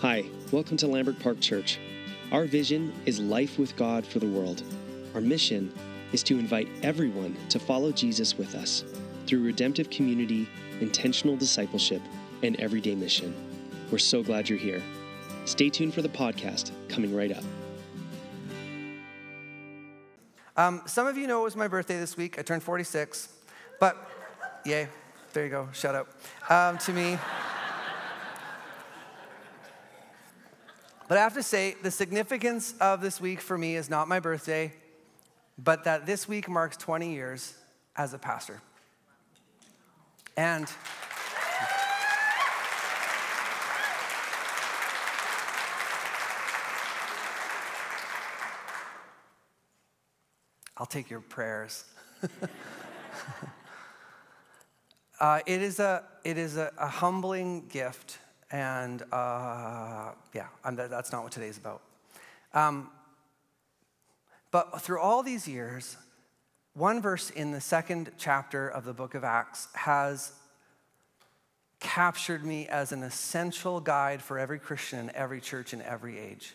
Hi, welcome to Lambrick Park Church. Our vision is life with God for the world. Our mission is to invite everyone to follow Jesus with us through redemptive community, intentional discipleship, and everyday mission. We're so glad you're here. Stay tuned for the podcast coming right up. Um, some of you know it was my birthday this week. I turned 46. But, yay, there you go, shout out um, to me. But I have to say, the significance of this week for me is not my birthday, but that this week marks 20 years as a pastor. And I'll take your prayers. uh, it is a, it is a, a humbling gift and uh, yeah, that's not what today's about. Um, but through all these years, one verse in the second chapter of the book of Acts has captured me as an essential guide for every Christian in every church in every age,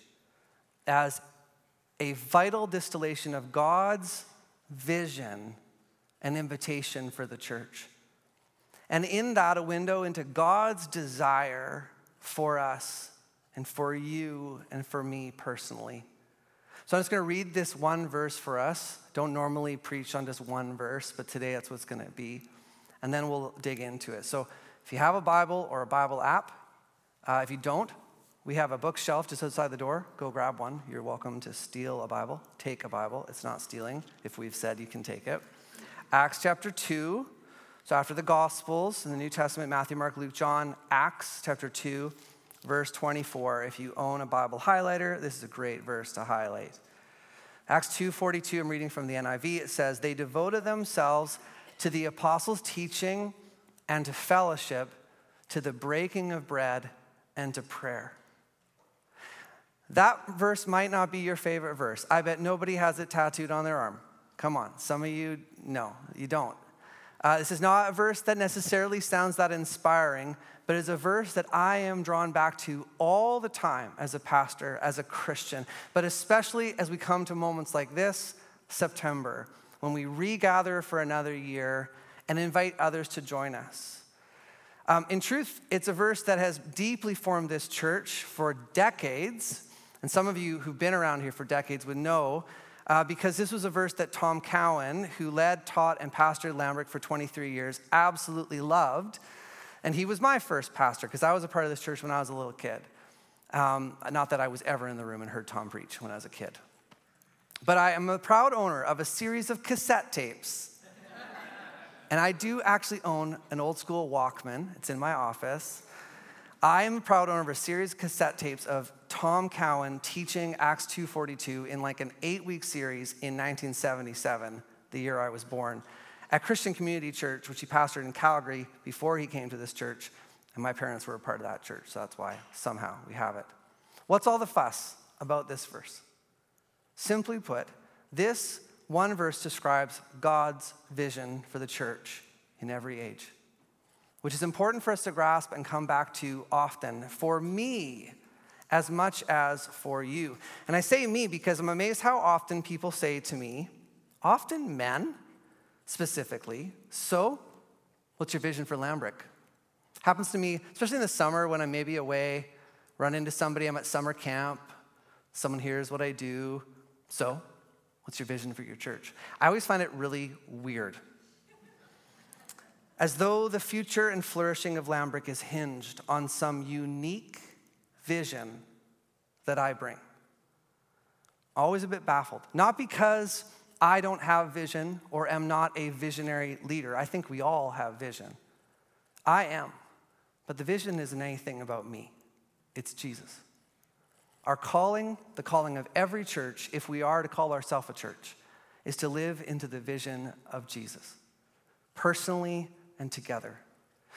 as a vital distillation of God's vision and invitation for the church. And in that, a window into God's desire for us and for you and for me personally. So I'm just going to read this one verse for us. Don't normally preach on just one verse, but today that's what's going to be. And then we'll dig into it. So if you have a Bible or a Bible app, uh, if you don't, we have a bookshelf just outside the door. Go grab one. You're welcome to steal a Bible, take a Bible. It's not stealing if we've said you can take it. Acts chapter 2. So after the Gospels in the New Testament, Matthew, Mark, Luke, John, Acts chapter 2, verse 24. If you own a Bible highlighter, this is a great verse to highlight. Acts 2:42, I'm reading from the NIV. It says, "They devoted themselves to the apostles' teaching and to fellowship, to the breaking of bread and to prayer." That verse might not be your favorite verse. I bet nobody has it tattooed on their arm. Come on, some of you, no, you don't. Uh, this is not a verse that necessarily sounds that inspiring, but it's a verse that I am drawn back to all the time as a pastor, as a Christian, but especially as we come to moments like this, September, when we regather for another year and invite others to join us. Um, in truth, it's a verse that has deeply formed this church for decades. And some of you who've been around here for decades would know uh, because this was a verse that Tom Cowan, who led, taught, and pastored Lambrick for 23 years, absolutely loved. And he was my first pastor because I was a part of this church when I was a little kid. Um, not that I was ever in the room and heard Tom preach when I was a kid. But I am a proud owner of a series of cassette tapes. and I do actually own an old school Walkman, it's in my office. I am a proud owner of a series of cassette tapes of Tom Cowan teaching Acts 2:42 in like an 8-week series in 1977, the year I was born, at Christian Community Church, which he pastored in Calgary before he came to this church, and my parents were a part of that church, so that's why somehow we have it. What's all the fuss about this verse? Simply put, this one verse describes God's vision for the church in every age which is important for us to grasp and come back to often for me as much as for you. And I say me because I'm amazed how often people say to me, often men specifically, so what's your vision for Lambrick? Happens to me, especially in the summer when I'm maybe away, run into somebody, I'm at summer camp, someone hears what I do, so what's your vision for your church? I always find it really weird as though the future and flourishing of Lambrick is hinged on some unique vision that I bring. Always a bit baffled. Not because I don't have vision or am not a visionary leader. I think we all have vision. I am. But the vision isn't anything about me, it's Jesus. Our calling, the calling of every church, if we are to call ourselves a church, is to live into the vision of Jesus. Personally, and together,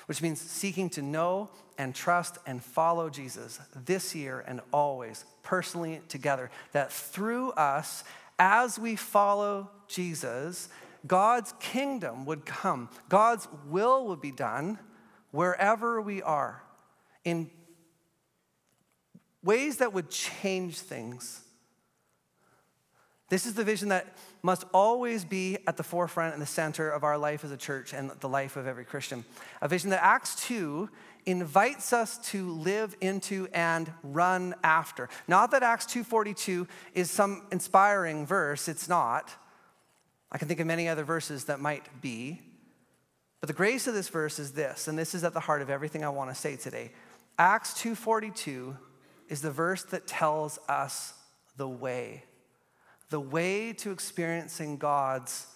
which means seeking to know and trust and follow Jesus this year and always, personally together. That through us, as we follow Jesus, God's kingdom would come, God's will would be done wherever we are. In ways that would change things. This is the vision that must always be at the forefront and the center of our life as a church and the life of every Christian. A vision that Acts 2 invites us to live into and run after. Not that Acts 2:42 is some inspiring verse, it's not. I can think of many other verses that might be. But the grace of this verse is this, and this is at the heart of everything I want to say today. Acts 2:42 is the verse that tells us the way. The way to experiencing God's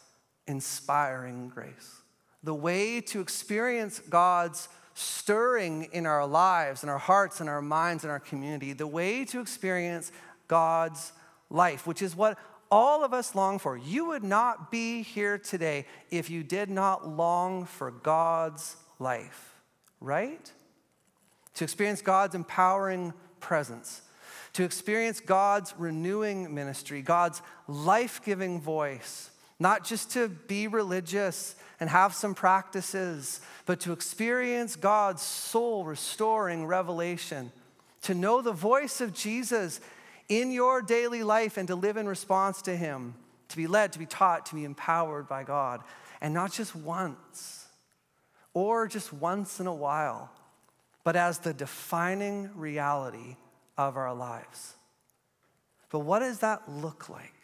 inspiring grace. The way to experience God's stirring in our lives, in our hearts, in our minds, in our community. The way to experience God's life, which is what all of us long for. You would not be here today if you did not long for God's life, right? To experience God's empowering presence, to experience God's renewing ministry, God's life giving voice, not just to be religious and have some practices, but to experience God's soul restoring revelation, to know the voice of Jesus in your daily life and to live in response to Him, to be led, to be taught, to be empowered by God. And not just once or just once in a while, but as the defining reality of our lives. But what does that look like?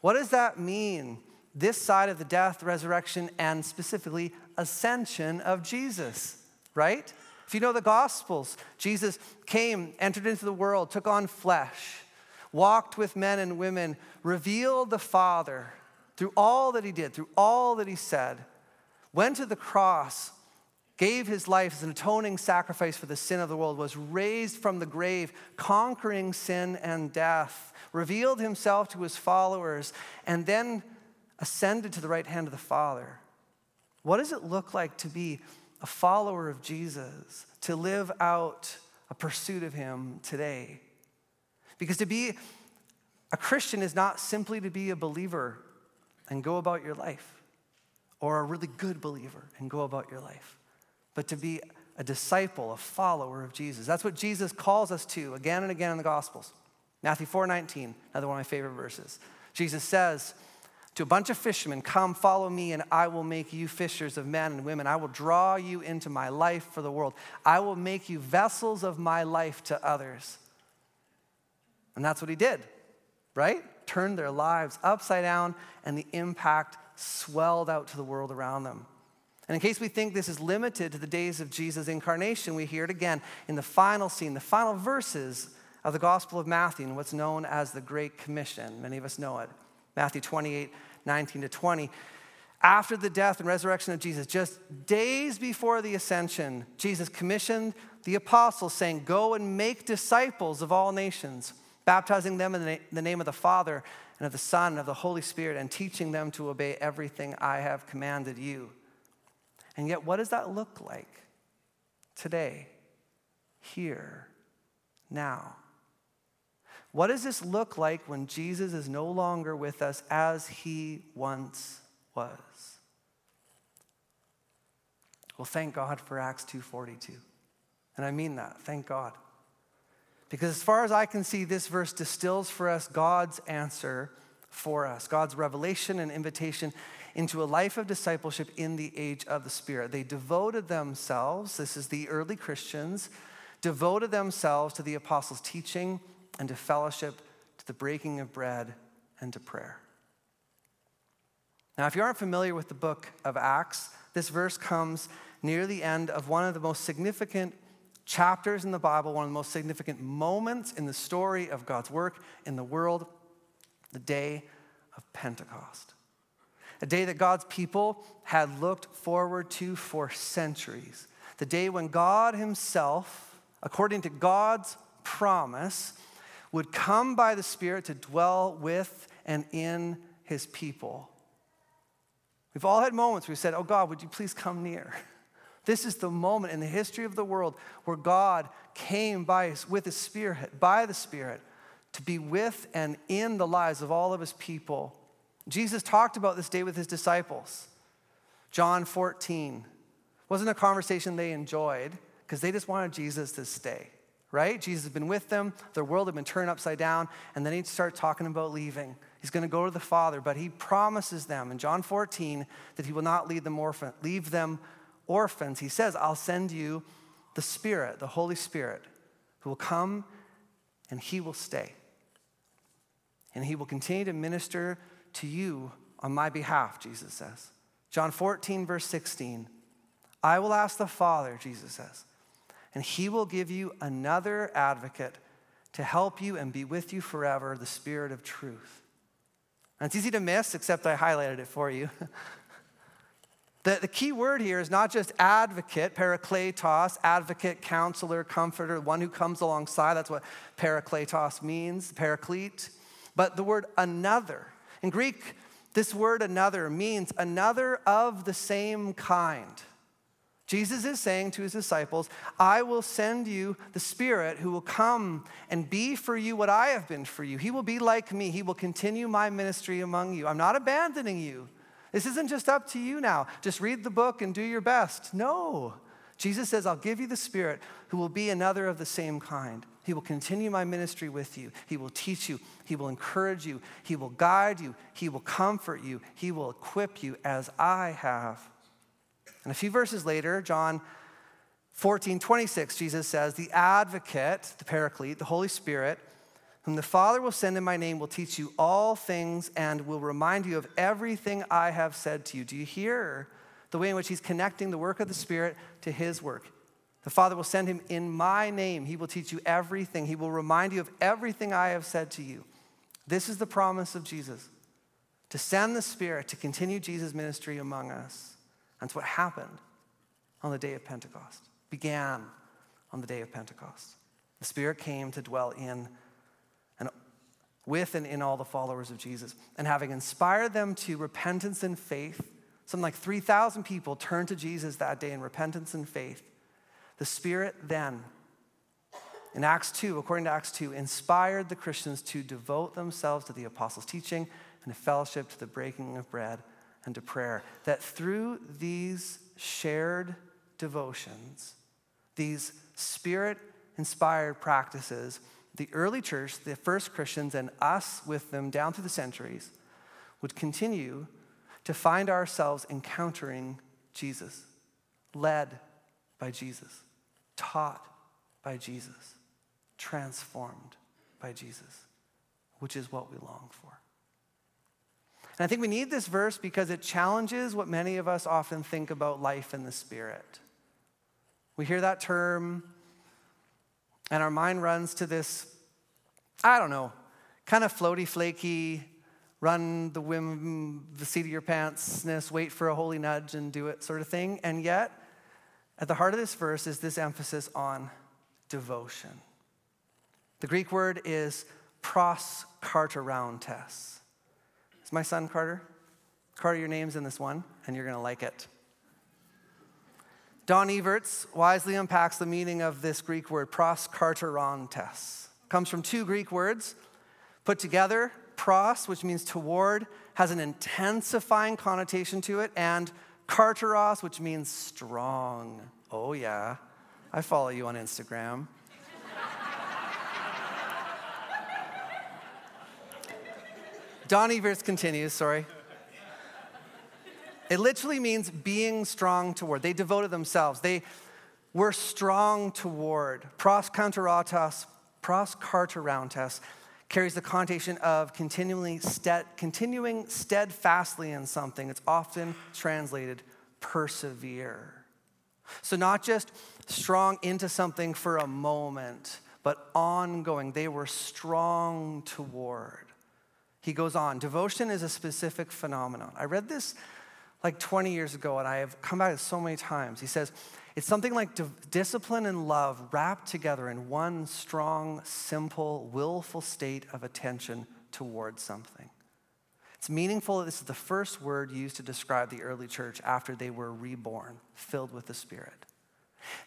What does that mean this side of the death, resurrection, and specifically ascension of Jesus, right? If you know the Gospels, Jesus came, entered into the world, took on flesh, walked with men and women, revealed the Father through all that he did, through all that he said, went to the cross, gave his life as an atoning sacrifice for the sin of the world, was raised from the grave, conquering sin and death, revealed himself to his followers, and then ascended to the right hand of the Father. What does it look like to be a follower of Jesus, to live out a pursuit of Him today. Because to be a Christian is not simply to be a believer and go about your life, or a really good believer and go about your life, but to be a disciple, a follower of Jesus. That's what Jesus calls us to again and again in the Gospels. Matthew 4 19, another one of my favorite verses. Jesus says, to a bunch of fishermen, Come, follow me, and I will make you fishers of men and women. I will draw you into my life for the world. I will make you vessels of my life to others. And that's what he did, right? Turned their lives upside down, and the impact swelled out to the world around them. And in case we think this is limited to the days of Jesus' incarnation, we hear it again in the final scene, the final verses of the Gospel of Matthew, and what's known as the Great Commission. Many of us know it. Matthew 28, 19 to 20. After the death and resurrection of Jesus, just days before the ascension, Jesus commissioned the apostles, saying, Go and make disciples of all nations, baptizing them in the name of the Father and of the Son and of the Holy Spirit, and teaching them to obey everything I have commanded you. And yet, what does that look like today, here, now? What does this look like when Jesus is no longer with us as he once was? Well, thank God for Acts 2:42. And I mean that. Thank God. Because as far as I can see, this verse distills for us God's answer for us, God's revelation and invitation into a life of discipleship in the age of the Spirit. They devoted themselves, this is the early Christians, devoted themselves to the apostles' teaching and to fellowship, to the breaking of bread, and to prayer. Now, if you aren't familiar with the book of Acts, this verse comes near the end of one of the most significant chapters in the Bible, one of the most significant moments in the story of God's work in the world, the day of Pentecost. A day that God's people had looked forward to for centuries. The day when God Himself, according to God's promise, would come by the Spirit to dwell with and in his people. We've all had moments where we said, Oh God, would you please come near? This is the moment in the history of the world where God came by his, with his Spirit, by the Spirit, to be with and in the lives of all of his people. Jesus talked about this day with his disciples. John 14 wasn't a conversation they enjoyed because they just wanted Jesus to stay right? Jesus has been with them, their world had been turned upside down, and then he'd start talking about leaving. He's going to go to the Father, but he promises them in John 14 that he will not leave them, orphan, leave them orphans. He says, I'll send you the Spirit, the Holy Spirit, who will come and he will stay. And he will continue to minister to you on my behalf, Jesus says. John 14, verse 16. I will ask the Father, Jesus says, and he will give you another advocate to help you and be with you forever, the Spirit of truth. And it's easy to miss, except I highlighted it for you. the, the key word here is not just advocate, parakletos, advocate, counselor, comforter, one who comes alongside. That's what parakletos means, paraclete. But the word another. In Greek, this word another means another of the same kind. Jesus is saying to his disciples, I will send you the Spirit who will come and be for you what I have been for you. He will be like me. He will continue my ministry among you. I'm not abandoning you. This isn't just up to you now. Just read the book and do your best. No. Jesus says, I'll give you the Spirit who will be another of the same kind. He will continue my ministry with you. He will teach you. He will encourage you. He will guide you. He will comfort you. He will equip you as I have. And a few verses later, John 14, 26, Jesus says, The advocate, the paraclete, the Holy Spirit, whom the Father will send in my name, will teach you all things and will remind you of everything I have said to you. Do you hear the way in which he's connecting the work of the Spirit to his work? The Father will send him in my name. He will teach you everything. He will remind you of everything I have said to you. This is the promise of Jesus to send the Spirit to continue Jesus' ministry among us. That's what happened on the day of Pentecost, began on the day of Pentecost. The Spirit came to dwell in and with and in all the followers of Jesus. And having inspired them to repentance and faith, something like 3,000 people turned to Jesus that day in repentance and faith. The Spirit then, in Acts 2, according to Acts 2, inspired the Christians to devote themselves to the apostles' teaching and to fellowship, to the breaking of bread and to prayer. That through these shared devotions, these spirit inspired practices, the early church, the first Christians, and us with them down through the centuries would continue to find ourselves encountering Jesus, led by Jesus, taught by Jesus, transformed by Jesus, which is what we long for. And I think we need this verse because it challenges what many of us often think about life in the Spirit. We hear that term, and our mind runs to this, I don't know, kind of floaty, flaky, run the whim, the seat of your pantsness, wait for a holy nudge and do it sort of thing. And yet, at the heart of this verse is this emphasis on devotion. The Greek word is pros karterountes. Is my son Carter? Carter, your name's in this one, and you're going to like it. Don Everts wisely unpacks the meaning of this Greek word, pros karterontes. Comes from two Greek words put together. Pros, which means toward, has an intensifying connotation to it, and karteros, which means strong. Oh, yeah. I follow you on Instagram. Don Everts continues, sorry. It literally means being strong toward. They devoted themselves. They were strong toward. Pros counterotas, pros carterountas carries the connotation of continually continuing steadfastly in something. It's often translated persevere. So, not just strong into something for a moment, but ongoing. They were strong toward. He goes on, devotion is a specific phenomenon. I read this like 20 years ago, and I have come back to so many times. He says, it's something like di- discipline and love wrapped together in one strong, simple, willful state of attention towards something. It's meaningful that this is the first word used to describe the early church after they were reborn, filled with the Spirit.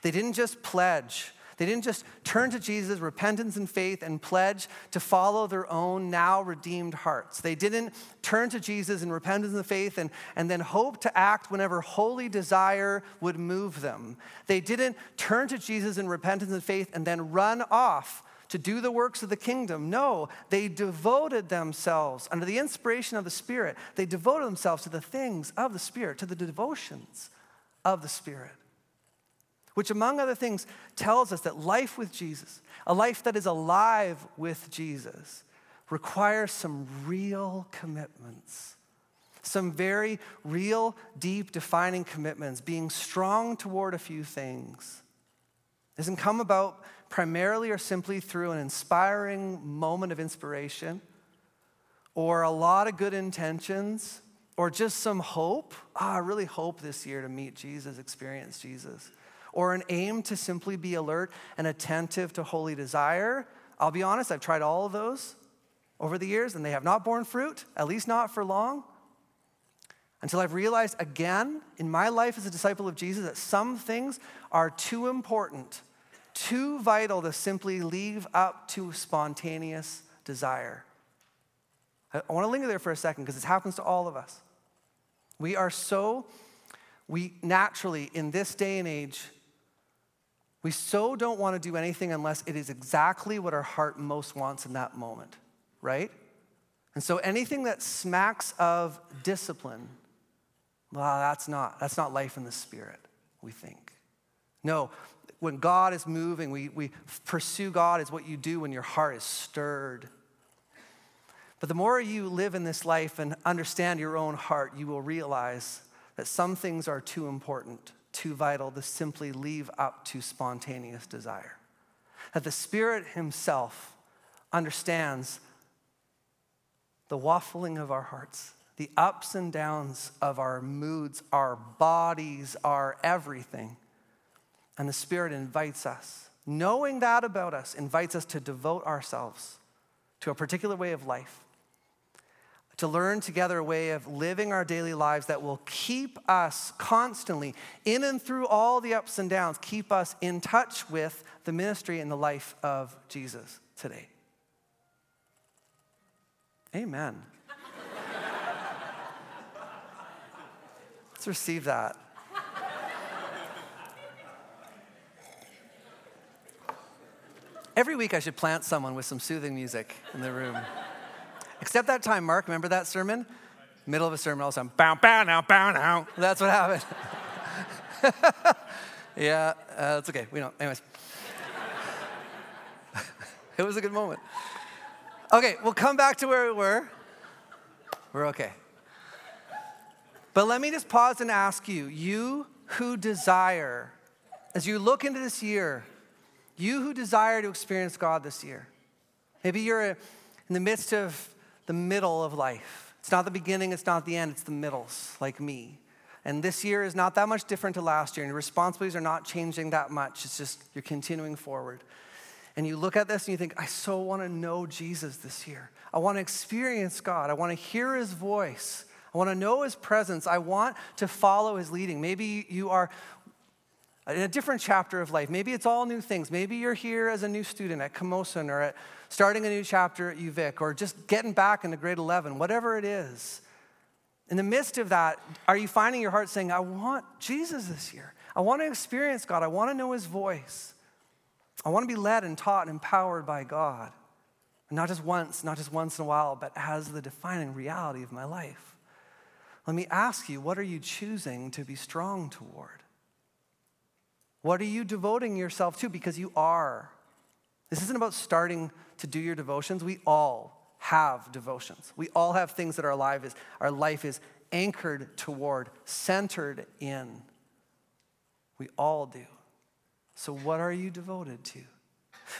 They didn't just pledge, They didn't just turn to Jesus, repentance and faith, and pledge to follow their own now redeemed hearts. They didn't turn to Jesus in repentance and faith and, and then hope to act whenever holy desire would move them. They didn't turn to Jesus in repentance and faith and then run off to do the works of the kingdom. No, they devoted themselves under the inspiration of the Spirit. They devoted themselves to the things of the Spirit, to the devotions of the Spirit. Which, among other things, tells us that life with Jesus, a life that is alive with Jesus, requires some real commitments. Some very real, deep, defining commitments, being strong toward a few things. Doesn't come about primarily or simply through an inspiring moment of inspiration or a lot of good intentions or just some hope. Ah, I really hope this year to meet Jesus, experience Jesus. Or an aim to simply be alert and attentive to holy desire. I'll be honest, I've tried all of those over the years and they have not borne fruit, at least not for long. Until I've realized again in my life as a disciple of Jesus that some things are too important too vital to simply leave up to spontaneous desire. I want to linger there for a second because it happens to all of us. We are so, we naturally, in this day and age, we so don't want to do anything unless it is exactly what our heart most wants in that moment, right? And so anything that smacks of discipline, well, that's not, that's not life in the spirit, we think. No, when God is moving, we, we pursue God is what you do when your heart is stirred. But the more you live in this life and understand your own heart, you will realize that some things are too important, too vital to simply leave up to spontaneous desire. That the Spirit Himself understands the waffling of our hearts, the ups and downs of our moods, our bodies, our everything and the Spirit invites us, knowing that about us, invites us to devote ourselves to a particular way of life, to learn together a way of living our daily lives that will keep us constantly, in and through all the ups and downs, keep us in touch with the ministry and the life of Jesus today. Amen. Let's receive that. Every week I should plant someone with some soothing music in the room. Except that time, Mark, remember that sermon? Middle of a sermon, all of a sudden, bow, bow, now, bow, now. That's what happened. yeah, uh, that's okay. We don't. Anyways. it was a good moment. Okay, we'll come back to where we were. We're okay. But let me just pause and ask you, you who desire, as you look into this year, you who desire to experience God this year. Maybe you're in the midst of the middle of life. It's not the beginning, it's not the end, it's the middles, like me. And this year is not that much different to last year, and your responsibilities are not changing that much. It's just you're continuing forward. And you look at this and you think, I so want to know Jesus this year. I want to experience God. I want to hear his voice. I want to know his presence. I want to follow his leading. Maybe you are in a different chapter of life. Maybe it's all new things. Maybe you're here as a new student at Camosun or at starting a new chapter at UVic or just getting back into grade 11, whatever it is. In the midst of that, are you finding your heart saying, I want Jesus this year? I want to experience God. I want to know his voice. I want to be led and taught and empowered by God. Not just once, not just once in a while, but as the defining reality of my life. Let me ask you, what are you choosing to be strong toward? What are you devoting yourself to? Because you are. This isn't about starting to do your devotions. We all have devotions. We all have things that our life is, our life is anchored toward, centered in. We all do. So, what are you devoted to?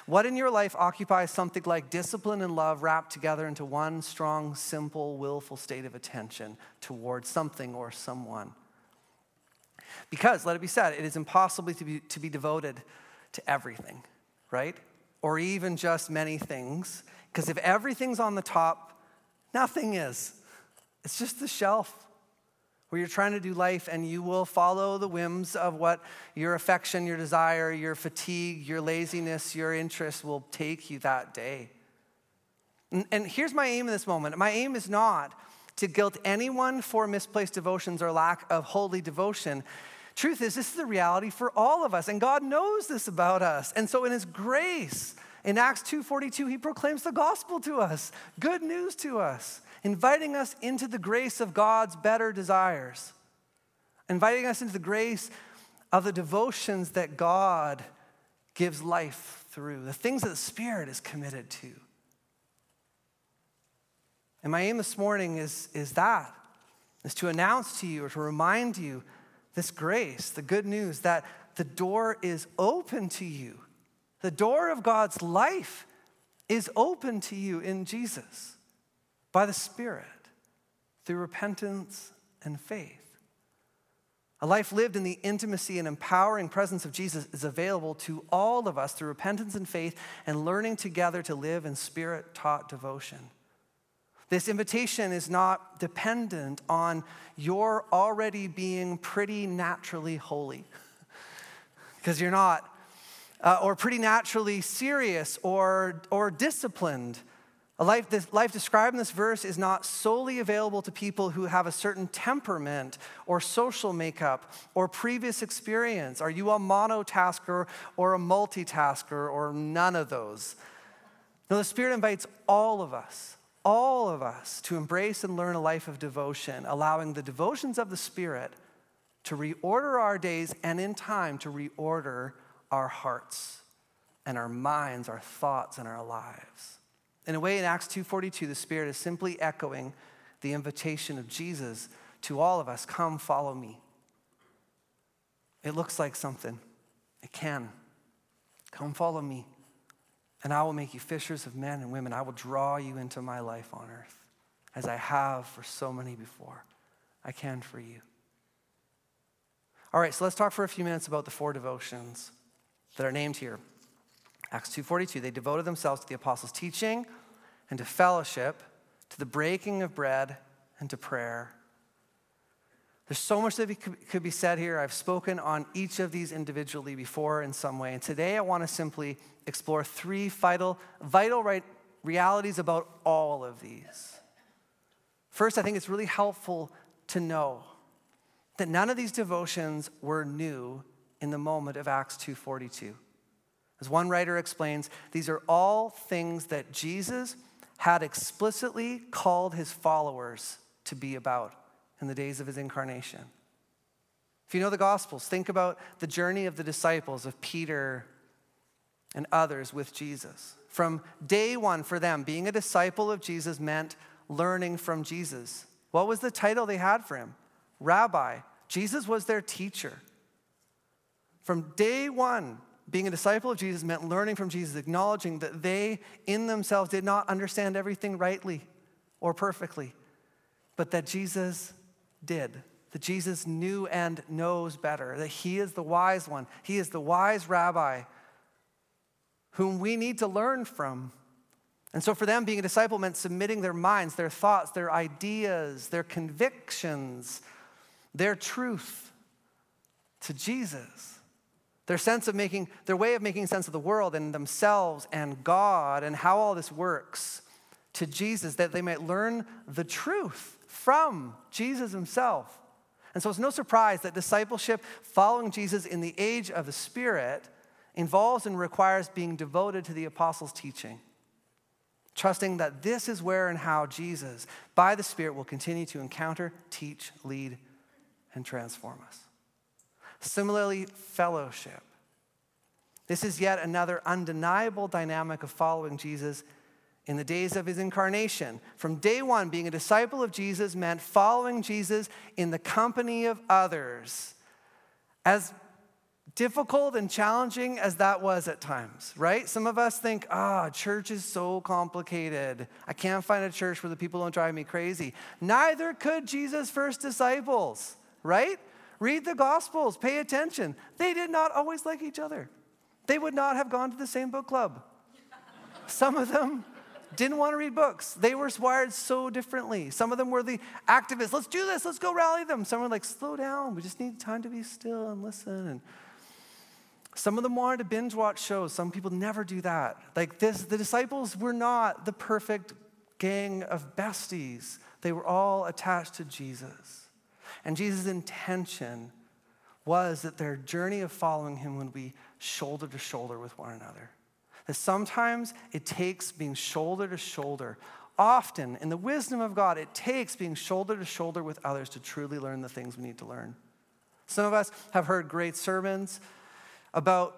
What in your life occupies something like discipline and love wrapped together into one strong, simple, willful state of attention towards something or someone? Because, let it be said, it is impossible to be, to be devoted to everything, right? Or even just many things. Because if everything's on the top, nothing is. It's just the shelf. where you're trying to do life and you will follow the whims of what your affection, your desire, your fatigue, your laziness, your interest will take you that day. And, and here's my aim in this moment my aim is not to guilt anyone for misplaced devotions or lack of holy devotion. Truth is, this is the reality for all of us, and God knows this about us. And so, in His grace, in Acts 2:42, He proclaims the gospel to us, good news to us, inviting us into the grace of God's better desires, inviting us into the grace of the devotions that God gives life through, the things that the Spirit is committed to. And my aim this morning is, is that, is to announce to you or to remind you this grace, the good news that the door is open to you. The door of God's life is open to you in Jesus by the Spirit through repentance and faith. A life lived in the intimacy and empowering presence of Jesus is available to all of us through repentance and faith and learning together to live in spirit taught devotion. This invitation is not dependent on your already being pretty naturally holy, because you're not, uh, or pretty naturally serious or, or disciplined. A life, this life described in this verse is not solely available to people who have a certain temperament or social makeup or previous experience. Are you a monotasker or a multitasker or none of those? No, the Spirit invites all of us all of us to embrace and learn a life of devotion, allowing the devotions of the Spirit to reorder our days and in time to reorder our hearts and our minds, our thoughts, and our lives. In a way, in Acts 2:42, the Spirit is simply echoing the invitation of Jesus to all of us, come follow me. It looks like something. It can. Come follow me and I will make you fishers of men and women. I will draw you into my life on earth, as I have for so many before. I can for you. All right, so let's talk for a few minutes about the four devotions that are named here. Acts 2:42, they devoted themselves to the apostles' teaching and to fellowship, to the breaking of bread and to prayer. There's so much that could be said here. I've spoken on each of these individually before in some way. And today I want to simply explore three vital, vital right, realities about all of these. First, I think it's really helpful to know that none of these devotions were new in the moment of Acts 2:42. As one writer explains, these are all things that Jesus had explicitly called his followers to be about in the days of his incarnation. If you know the Gospels, think about the journey of the disciples, of Peter and others with Jesus. From day one for them, being a disciple of Jesus meant learning from Jesus. What was the title they had for him? Rabbi. Jesus was their teacher. From day one, being a disciple of Jesus meant learning from Jesus, acknowledging that they in themselves did not understand everything rightly or perfectly, but that Jesus did. That Jesus knew and knows better, that he is the wise one, he is the wise rabbi whom we need to learn from. And so, for them, being a disciple meant submitting their minds, their thoughts, their ideas, their convictions, their truth to Jesus. Their sense of making, their way of making sense of the world and themselves and God and how all this works to Jesus, that they might learn the truth from Jesus himself. And so it's no surprise that discipleship following Jesus in the age of the Spirit involves and requires being devoted to the apostles' teaching, trusting that this is where and how Jesus, by the Spirit, will continue to encounter, teach, lead, and transform us. Similarly, fellowship. This is yet another undeniable dynamic of following Jesus in the days of his incarnation. From day one, being a disciple of Jesus meant following Jesus in the company of others. As difficult and challenging as that was at times, right? Some of us think, ah, oh, church is so complicated. I can't find a church where the people don't drive me crazy. Neither could Jesus' first disciples, right? Read the Gospels, pay attention. They did not always like each other. They would not have gone to the same book club. Some of them didn't want to read books. They were wired so differently. Some of them were the activists. Let's do this. Let's go rally them. Some were like, slow down. We just need time to be still and listen. And some of them wanted to binge watch shows. Some people never do that. Like this, the disciples were not the perfect gang of besties. They were all attached to Jesus. And Jesus' intention was that their journey of following him would be shoulder to shoulder with one another. That sometimes it takes being shoulder to shoulder. Often, in the wisdom of God, it takes being shoulder to shoulder with others to truly learn the things we need to learn. Some of us have heard great sermons about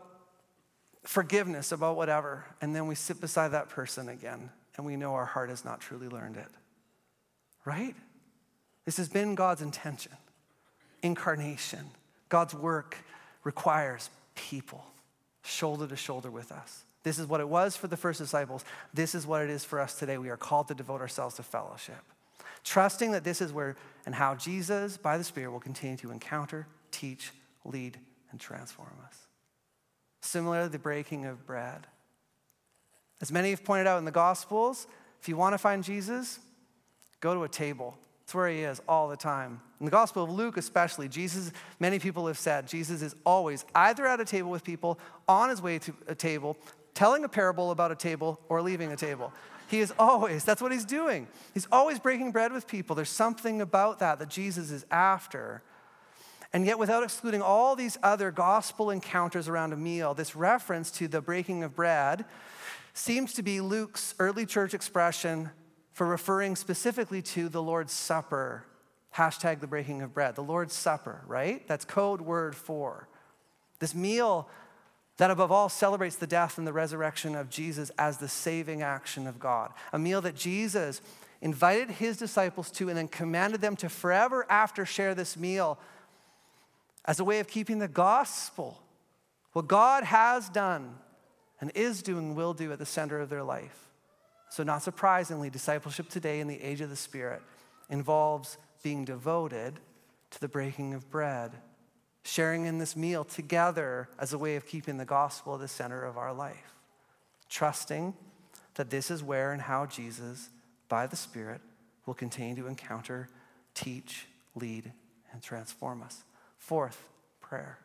forgiveness, about whatever, and then we sit beside that person again and we know our heart has not truly learned it. Right? This has been God's intention. Incarnation. God's work requires people shoulder to shoulder with us. This is what it was for the first disciples. This is what it is for us today. We are called to devote ourselves to fellowship, trusting that this is where and how Jesus, by the Spirit, will continue to encounter, teach, lead, and transform us. Similar to the breaking of bread. As many have pointed out in the Gospels, if you want to find Jesus, go to a table. It's where he is all the time. In the Gospel of Luke, especially, Jesus, many people have said, Jesus is always either at a table with people, on his way to a table, telling a parable about a table, or leaving a table. He is always, that's what he's doing. He's always breaking bread with people. There's something about that that Jesus is after. And yet, without excluding all these other gospel encounters around a meal, this reference to the breaking of bread seems to be Luke's early church expression for referring specifically to the Lord's Supper, hashtag the breaking of bread, the Lord's Supper, right? That's code word for this meal that above all celebrates the death and the resurrection of Jesus as the saving action of God. A meal that Jesus invited his disciples to and then commanded them to forever after share this meal as a way of keeping the gospel, what God has done and is doing, will do at the center of their life. So, not surprisingly, discipleship today in the age of the Spirit involves being devoted to the breaking of bread, sharing in this meal together as a way of keeping the gospel at the center of our life, trusting that this is where and how Jesus, by the Spirit, will continue to encounter, teach, lead, and transform us. Fourth, prayer.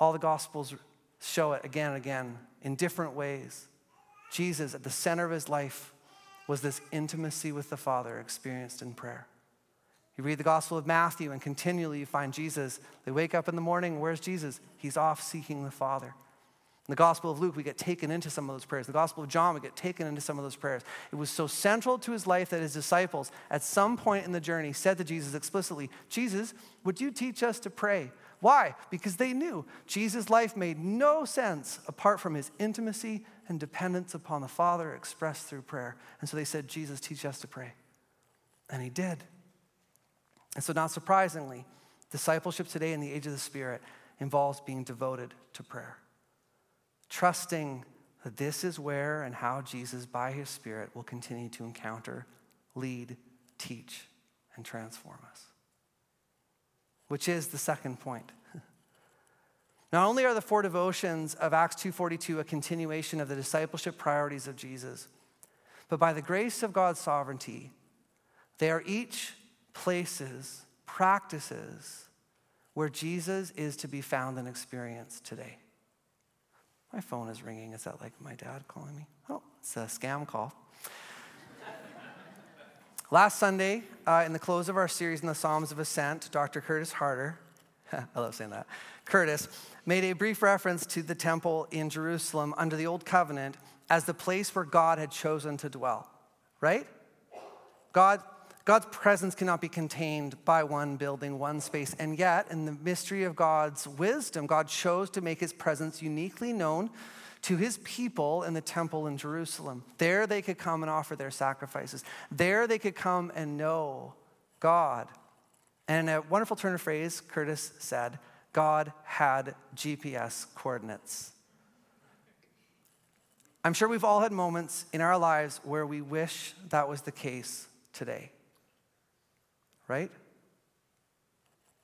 All the Gospels show it again and again in different ways. Jesus, at the center of his life, was this intimacy with the Father experienced in prayer. You read the Gospel of Matthew, and continually you find Jesus. They wake up in the morning, where's Jesus? He's off seeking the Father. In the Gospel of Luke, we get taken into some of those prayers. The Gospel of John, we get taken into some of those prayers. It was so central to his life that his disciples, at some point in the journey, said to Jesus explicitly, Jesus, would you teach us to pray? Why? Because they knew Jesus' life made no sense apart from his intimacy and dependence upon the Father expressed through prayer. And so they said, Jesus, teach us to pray. And he did. And so, not surprisingly, discipleship today in the age of the Spirit involves being devoted to prayer, trusting that this is where and how Jesus, by his Spirit, will continue to encounter, lead, teach, and transform us which is the second point. Not only are the four devotions of Acts 2:42 a continuation of the discipleship priorities of Jesus, but by the grace of God's sovereignty, they are each places, practices where Jesus is to be found and experienced today. My phone is ringing. Is that like my dad calling me? Oh, it's a scam call. Last Sunday, uh, in the close of our series in the Psalms of Ascent, Dr. Curtis Harder, I love saying that, Curtis, made a brief reference to the temple in Jerusalem under the Old Covenant as the place where God had chosen to dwell, right? God, God's presence cannot be contained by one building, one space. And yet, in the mystery of God's wisdom, God chose to make his presence uniquely known to his people in the temple in Jerusalem. There they could come and offer their sacrifices. There they could come and know God. And in a wonderful turn of phrase, Curtis said, God had GPS coordinates. I'm sure we've all had moments in our lives where we wish that was the case today. Right?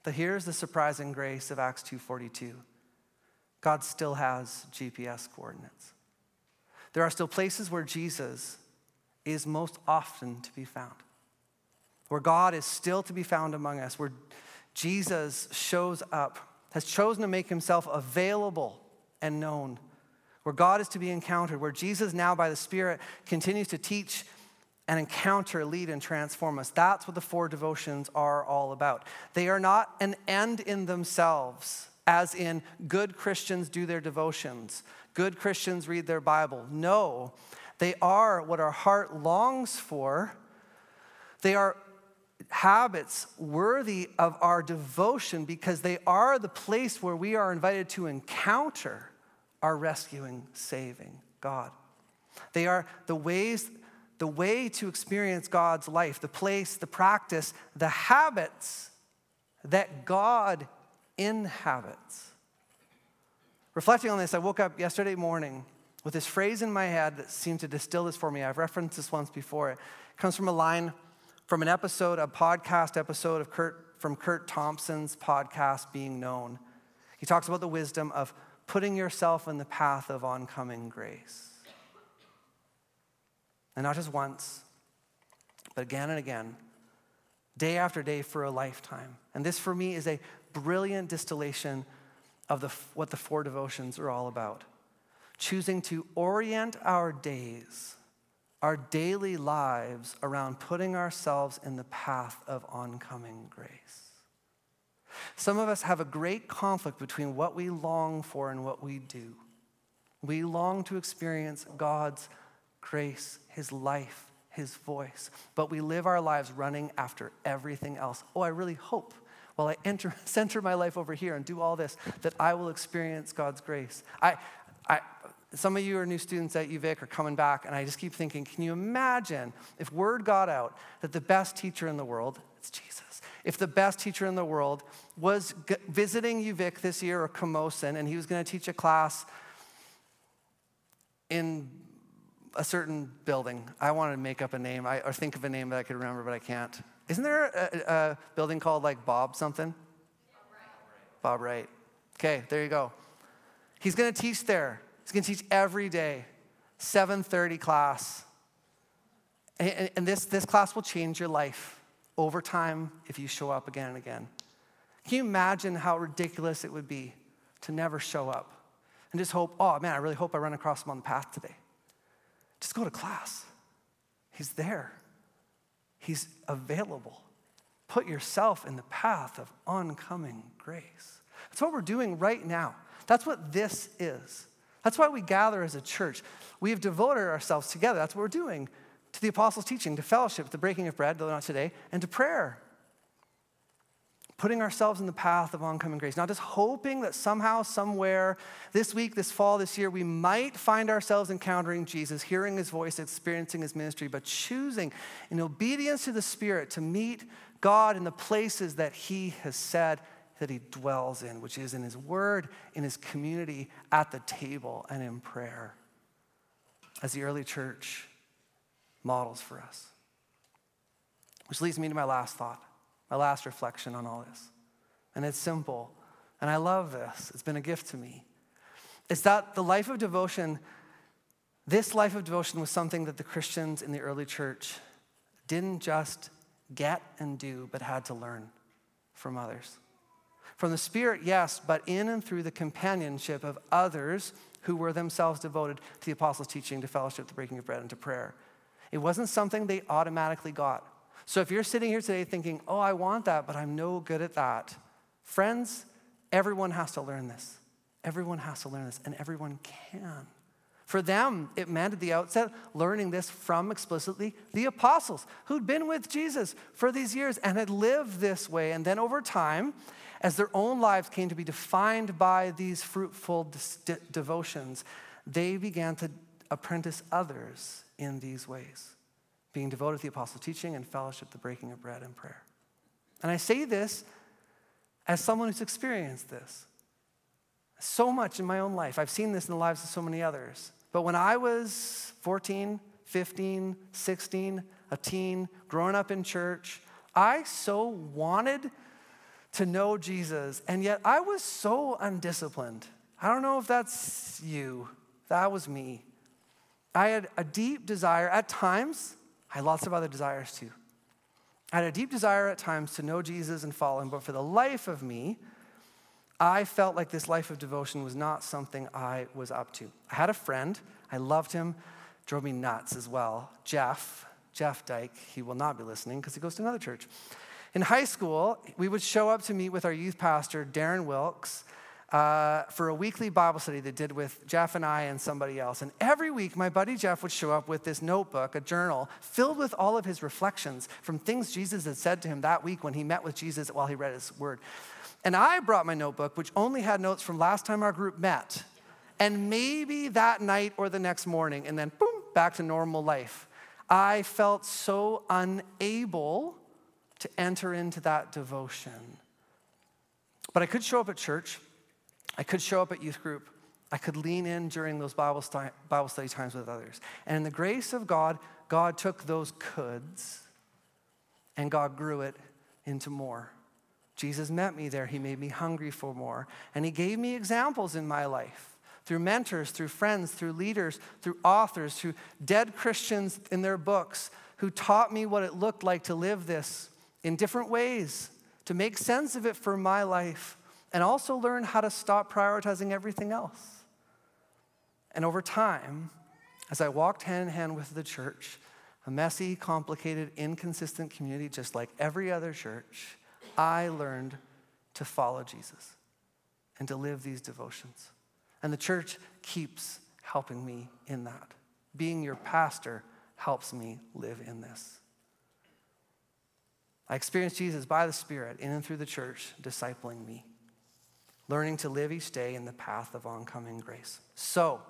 But here's the surprising grace of Acts 2:42. God still has GPS coordinates. there are still places where Jesus is most often to be found, where God is still to be found among us, where Jesus shows up, has chosen to make himself available and known, where God is to be encountered, where Jesus now by the Spirit continues to teach and encounter, lead, and transform us. That's what the four devotions are all about. They are not an end in themselves, as in good Christians do their devotions, good Christians read their Bible. No, they are what our heart longs for. They are habits worthy of our devotion because they are the place where we are invited to encounter our rescuing, saving God. They are the ways, the way to experience God's life, the place, the practice, the habits that God inhabits. Reflecting on this, I woke up yesterday morning with this phrase in my head that seemed to distill this for me. I've referenced this once before. It comes from a line from an episode, a podcast episode of Curt, from Curt Thompson's podcast, Being Known. He talks about the wisdom of putting yourself in the path of oncoming grace. And not just once, but again and again, day after day for a lifetime. And this, for me, is a brilliant distillation of the, what the four devotions are all about choosing to orient our days, our daily lives, around putting ourselves in the path of oncoming grace. Some of us have a great conflict between what we long for and what we do. We long to experience God's grace, His life, His voice, but we live our lives running after everything else. Oh, I really hope while I enter, center my life over here and do all this that I will experience God's grace. I, I, some of you are new students at UVic are coming back, and I just keep thinking, can you imagine if word got out that the best teacher in the world, it's Jesus, if the best teacher in the world was g- visiting UVic this year or Camosun, and he was going to teach a class in a certain building. I wanted to make up a name I, or think of a name that I could remember, but I can't. Isn't there a, a building called like Bob something? Bob Wright. Okay, there you go. He's going to teach there. He's going to teach every day, 7:30 class. And, and this, this class will change your life over time if you show up again and again. Can you imagine how ridiculous it would be to never show up and just hope, oh man, I really hope I run across him on the path today? Just go to class. He's there, he's available. Put yourself in the path of oncoming grace. That's what we're doing right now. That's what this is. That's why we gather as a church. We have devoted ourselves together. That's what we're doing to the apostles' teaching, to fellowship, to breaking of bread, though not today, and to prayer. Putting ourselves in the path of oncoming grace, not just hoping that somehow, somewhere, this week, this fall, this year, we might find ourselves encountering Jesus, hearing his voice, experiencing his ministry, but choosing in obedience to the Spirit to meet God in the places that he has said that he dwells in, which is in his word, in his community, at the table, and in prayer, as the early church models for us. Which leads me to my last thought, my last reflection on all this. And it's simple, and I love this. It's been a gift to me. It's that the life of devotion, this life of devotion was something that the Christians in the early church didn't just get and do, but had to learn from others. From the Spirit, yes, but in and through the companionship of others who were themselves devoted to the apostles' teaching, to fellowship, the breaking of bread, and to prayer. It wasn't something they automatically got. So if you're sitting here today thinking, oh, I want that, but I'm no good at that, friends, everyone has to learn this. Everyone has to learn this, and everyone can. For them, it meant at the outset learning this from explicitly the apostles who'd been with Jesus for these years and had lived this way. And then over time, as their own lives came to be defined by these fruitful de- devotions, they began to apprentice others in these ways, being devoted to the apostles' teaching and fellowship, the breaking of bread and prayer. And I say this as someone who's experienced this so much in my own life. I've seen this in the lives of so many others. But when I was 14, 15, 16, a teen, growing up in church, I so wanted to know Jesus, and yet I was so undisciplined. I don't know if that's you, that was me. I had a deep desire at times, I had lots of other desires too. I had a deep desire at times to know Jesus and follow him, but for the life of me, I felt like this life of devotion was not something I was up to. I had a friend, I loved him, drove me nuts as well. Jeff, Jeff Dyke, he will not be listening because he goes to another church. In high school, we would show up to meet with our youth pastor, Darren Wilkes, uh, for a weekly Bible study that did with Jeff and I and somebody else. And every week, my buddy Jeff would show up with this notebook, a journal, filled with all of his reflections from things Jesus had said to him that week when he met with Jesus while he read his word. And I brought my notebook, which only had notes from last time our group met, and maybe that night or the next morning, and then boom, back to normal life. I felt so unable to enter into that devotion. But I could show up at church. I could show up at youth group. I could lean in during those Bible, Bible study times with others. And in the grace of God, God took those coulds and God grew it into more. Jesus met me there. He made me hungry for more. And He gave me examples in my life through mentors, through friends, through leaders, through authors, through dead Christians in their books who taught me what it looked like to live this in different ways, to make sense of it for my life and also learn how to stop prioritizing everything else. And over time, as I walked hand in hand with the church, a messy, complicated, inconsistent community just like every other church, I learned to follow Jesus and to live these devotions. And the church keeps helping me in that. Being your pastor helps me live in this. I experienced Jesus by the Spirit in and through the church, discipling me learning to live each day in the path of oncoming grace. So,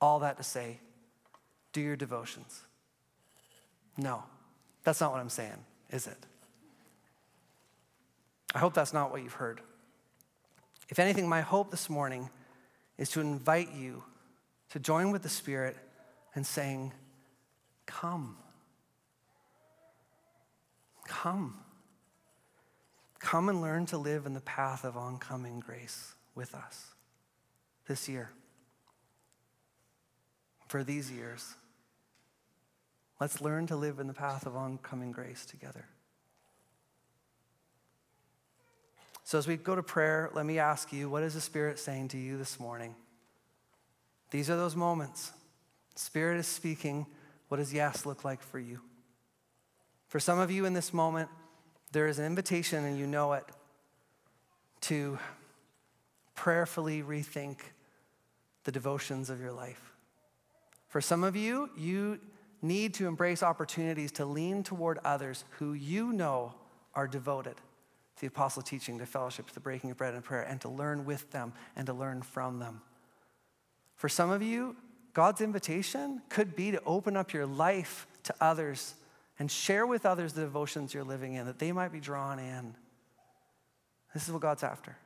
all that to say, do your devotions. No, that's not what I'm saying, is it? I hope that's not what you've heard. If anything, my hope this morning is to invite you to join with the Spirit and saying, Come. Come. Come and learn to live in the path of oncoming grace with us this year. For these years, let's learn to live in the path of oncoming grace together. So, as we go to prayer, let me ask you what is the Spirit saying to you this morning? These are those moments. Spirit is speaking. What does yes look like for you? For some of you in this moment, there is an invitation, and you know it, to prayerfully rethink the devotions of your life. For some of you, you need to embrace opportunities to lean toward others who you know are devoted to the apostle teaching, to fellowship, to the breaking of bread and prayer, and to learn with them and to learn from them. For some of you, God's invitation could be to open up your life to others and share with others the devotions you're living in that they might be drawn in. This is what God's after.